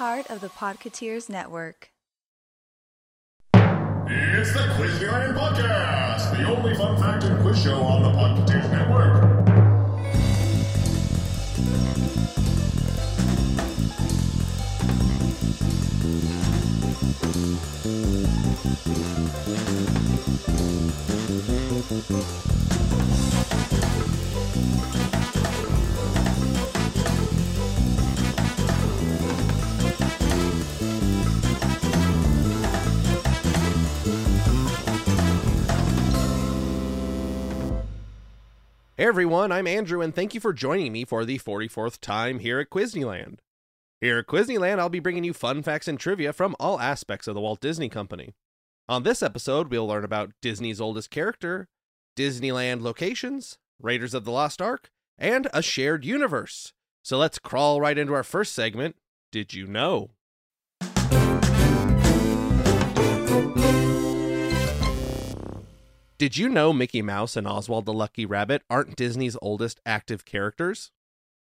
part of the Podketeers Network. It's the Quizland Podcast, the only fun fact and quiz show on the Podketeers Network. Everyone, I'm Andrew, and thank you for joining me for the 44th time here at Quizneyland. Here at Quizneyland, I'll be bringing you fun facts and trivia from all aspects of the Walt Disney Company. On this episode, we'll learn about Disney's oldest character, Disneyland locations, Raiders of the Lost Ark, and a shared universe. So let's crawl right into our first segment Did You Know? Did you know Mickey Mouse and Oswald the Lucky Rabbit aren't Disney's oldest active characters?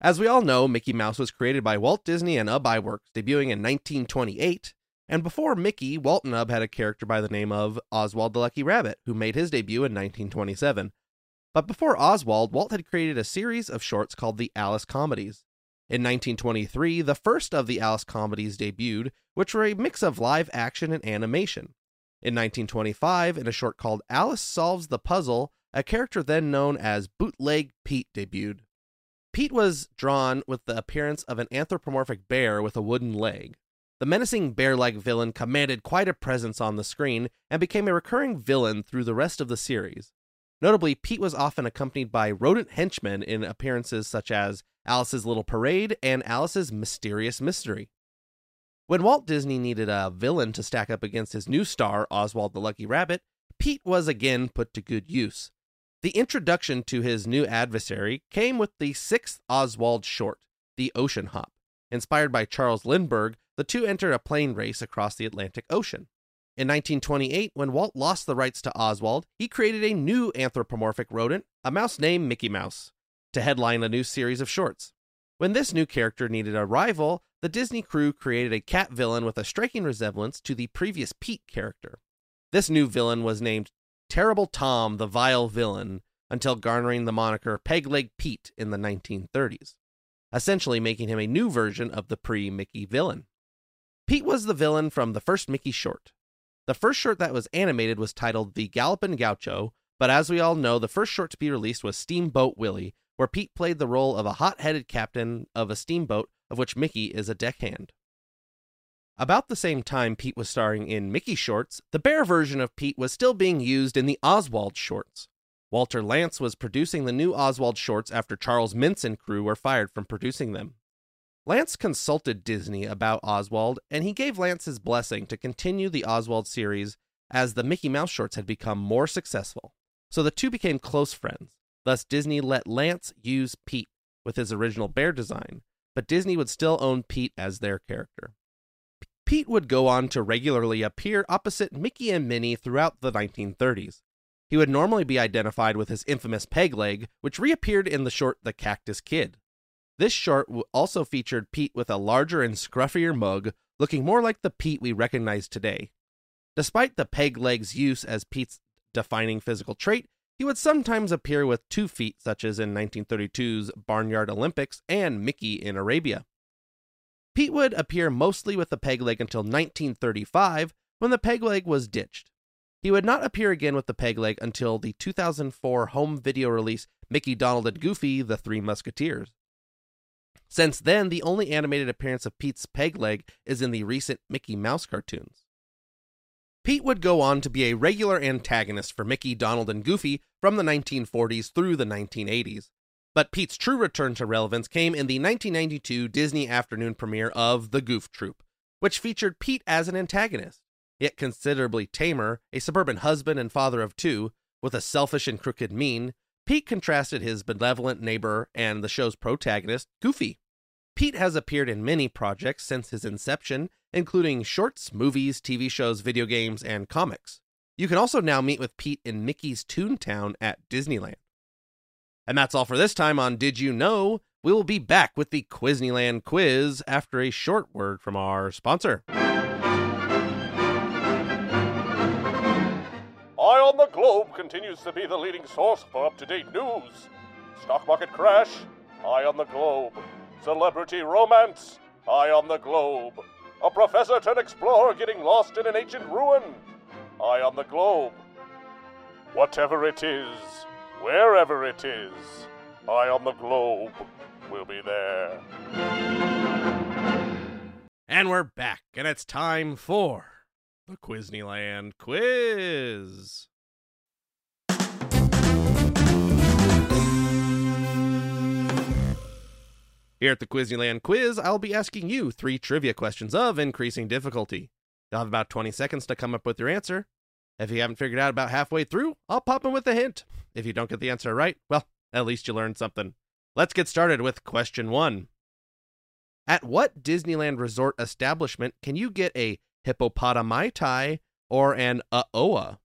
As we all know, Mickey Mouse was created by Walt Disney and Ub Iwerks, debuting in 1928. And before Mickey, Walt and Ub had a character by the name of Oswald the Lucky Rabbit, who made his debut in 1927. But before Oswald, Walt had created a series of shorts called the Alice Comedies. In 1923, the first of the Alice Comedies debuted, which were a mix of live action and animation. In 1925, in a short called Alice Solves the Puzzle, a character then known as Bootleg Pete debuted. Pete was drawn with the appearance of an anthropomorphic bear with a wooden leg. The menacing bear like villain commanded quite a presence on the screen and became a recurring villain through the rest of the series. Notably, Pete was often accompanied by rodent henchmen in appearances such as Alice's Little Parade and Alice's Mysterious Mystery. When Walt Disney needed a villain to stack up against his new star, Oswald the Lucky Rabbit, Pete was again put to good use. The introduction to his new adversary came with the sixth Oswald short, The Ocean Hop. Inspired by Charles Lindbergh, the two entered a plane race across the Atlantic Ocean. In 1928, when Walt lost the rights to Oswald, he created a new anthropomorphic rodent, a mouse named Mickey Mouse, to headline a new series of shorts. When this new character needed a rival, the Disney crew created a cat villain with a striking resemblance to the previous Pete character. This new villain was named Terrible Tom the Vile Villain until garnering the moniker Pegleg Pete in the 1930s, essentially making him a new version of the pre Mickey villain. Pete was the villain from the first Mickey short. The first short that was animated was titled The Gallopin' Gaucho, but as we all know, the first short to be released was Steamboat Willie, where Pete played the role of a hot headed captain of a steamboat of which Mickey is a deckhand. About the same time Pete was starring in Mickey shorts, the bear version of Pete was still being used in the Oswald shorts. Walter Lantz was producing the new Oswald shorts after Charles Mintz and crew were fired from producing them. Lantz consulted Disney about Oswald, and he gave Lantz his blessing to continue the Oswald series as the Mickey Mouse shorts had become more successful. So the two became close friends. Thus, Disney let Lantz use Pete with his original bear design, but Disney would still own Pete as their character. Pete would go on to regularly appear opposite Mickey and Minnie throughout the 1930s. He would normally be identified with his infamous peg leg, which reappeared in the short The Cactus Kid. This short also featured Pete with a larger and scruffier mug, looking more like the Pete we recognize today. Despite the peg leg's use as Pete's defining physical trait, he would sometimes appear with two feet, such as in 1932's Barnyard Olympics and Mickey in Arabia. Pete would appear mostly with the peg leg until 1935, when the peg leg was ditched. He would not appear again with the peg leg until the 2004 home video release Mickey, Donald, and Goofy, The Three Musketeers. Since then, the only animated appearance of Pete's peg leg is in the recent Mickey Mouse cartoons. Pete would go on to be a regular antagonist for Mickey, Donald, and Goofy from the 1940s through the 1980s. But Pete's true return to relevance came in the 1992 Disney afternoon premiere of The Goof Troop, which featured Pete as an antagonist. Yet considerably tamer, a suburban husband and father of two, with a selfish and crooked mien, Pete contrasted his benevolent neighbor and the show's protagonist, Goofy. Pete has appeared in many projects since his inception, including shorts, movies, TV shows, video games, and comics. You can also now meet with Pete in Mickey's Toontown at Disneyland. And that's all for this time on Did You Know? We will be back with the Quizneyland quiz after a short word from our sponsor. Eye on the Globe continues to be the leading source for up to date news. Stock market crash? Eye on the Globe. Celebrity romance? Eye on the Globe. A professor turned explorer getting lost in an ancient ruin? Eye on the Globe. Whatever it is, wherever it is, Eye on the Globe will be there. And we're back, and it's time for the Quizneyland quiz. Here at the Quizneyland quiz, I'll be asking you three trivia questions of increasing difficulty. You'll have about 20 seconds to come up with your answer. If you haven't figured out about halfway through, I'll pop in with a hint. If you don't get the answer right, well, at least you learned something. Let's get started with question one. At what Disneyland resort establishment can you get a HippopotaMai-Tai or an uh-oa?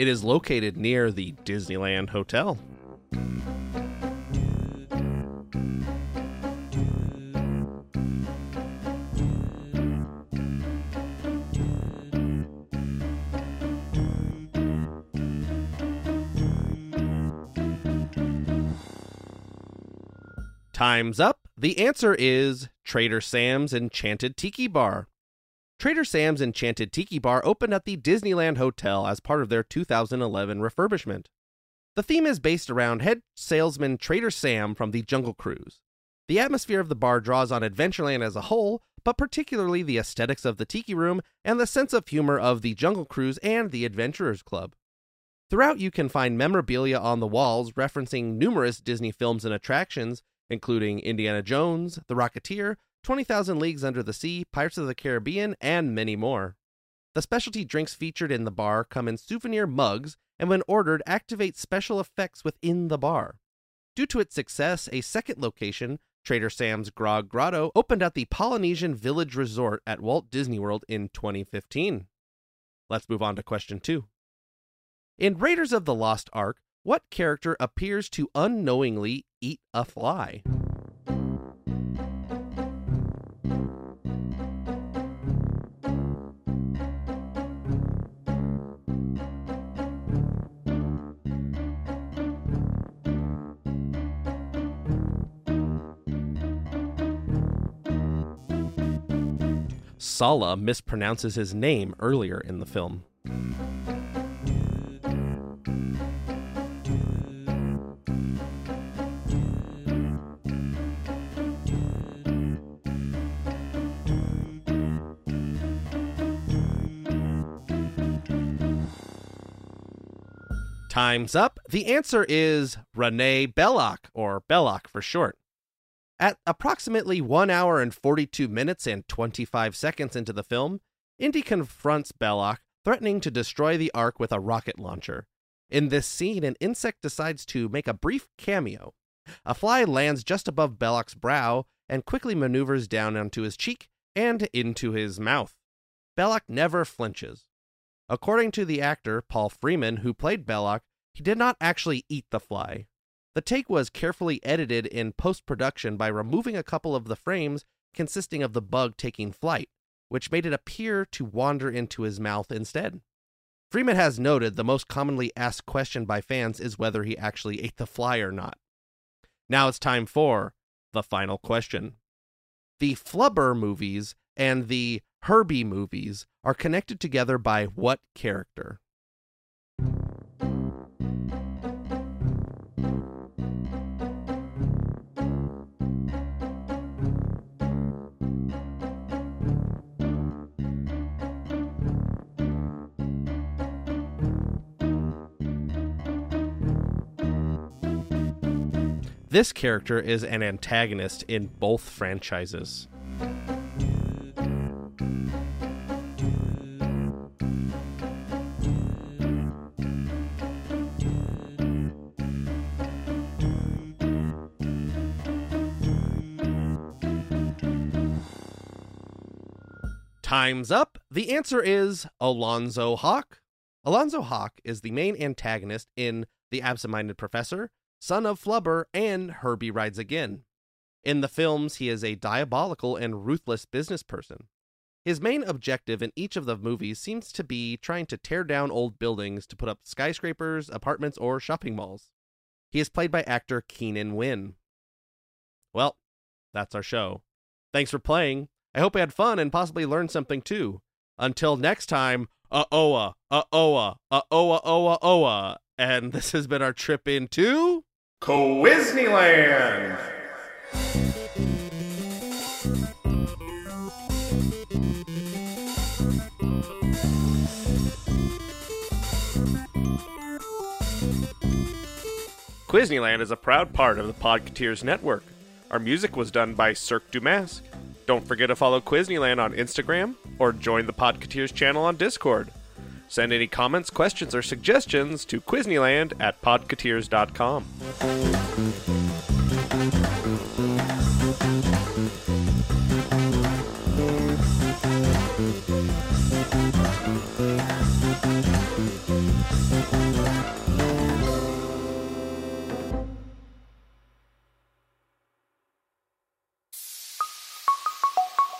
It is located near the Disneyland Hotel. Time's up. The answer is Trader Sam's Enchanted Tiki Bar. Trader Sam's Enchanted Tiki Bar opened at the Disneyland Hotel as part of their 2011 refurbishment. The theme is based around head salesman Trader Sam from the Jungle Cruise. The atmosphere of the bar draws on Adventureland as a whole, but particularly the aesthetics of the Tiki Room and the sense of humor of the Jungle Cruise and the Adventurers Club. Throughout, you can find memorabilia on the walls referencing numerous Disney films and attractions, including Indiana Jones, The Rocketeer, 20,000 Leagues Under the Sea, Pirates of the Caribbean, and many more. The specialty drinks featured in the bar come in souvenir mugs and, when ordered, activate special effects within the bar. Due to its success, a second location, Trader Sam's Grog Grotto, opened at the Polynesian Village Resort at Walt Disney World in 2015. Let's move on to question two. In Raiders of the Lost Ark, what character appears to unknowingly eat a fly? Sallah mispronounces his name earlier in the film. Time's up. The answer is René Belloq, or Belloq for short. At approximately 1 hour and 42 minutes and 25 seconds into the film, Indy confronts Belloq, threatening to destroy the Ark with a rocket launcher. In this scene, an insect decides to make a brief cameo. A fly lands just above Belloq's brow and quickly maneuvers down onto his cheek and into his mouth. Belloq never flinches. According to the actor, Paul Freeman, who played Belloq, he did not actually eat the fly. The take was carefully edited in post production by removing a couple of the frames consisting of the bug taking flight, which made it appear to wander into his mouth instead. Freeman has noted the most commonly asked question by fans is whether he actually ate the fly or not. Now it's time for the final question. The Flubber movies and the Herbie movies are connected together by what character? This character is an antagonist in both franchises. Time's up. The answer is Alonzo Hawk. Alonzo Hawk is the main antagonist in The Absent Minded Professor, Son of Flubber, and Herbie Rides Again. In the films, he is a diabolical and ruthless business person. His main objective in each of the movies seems to be trying to tear down old buildings to put up skyscrapers, apartments, or shopping malls. He is played by actor Keenan Wynn. Well, that's our show. Thanks for playing. I hope you had fun and possibly learned something too. Until next time, uh oa, uh oa, uh oa oa oa. And this has been our trip into Quizneyland! Quizneyland is a proud part of the Podketeers Network. Our music was done by Cirque du. Don't forget to follow Quizneyland on Instagram or join the Podketeers channel on Discord. Send any comments, questions, or suggestions to Quizneyland at podketeers.com.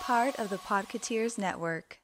Part of the Podketeers Network.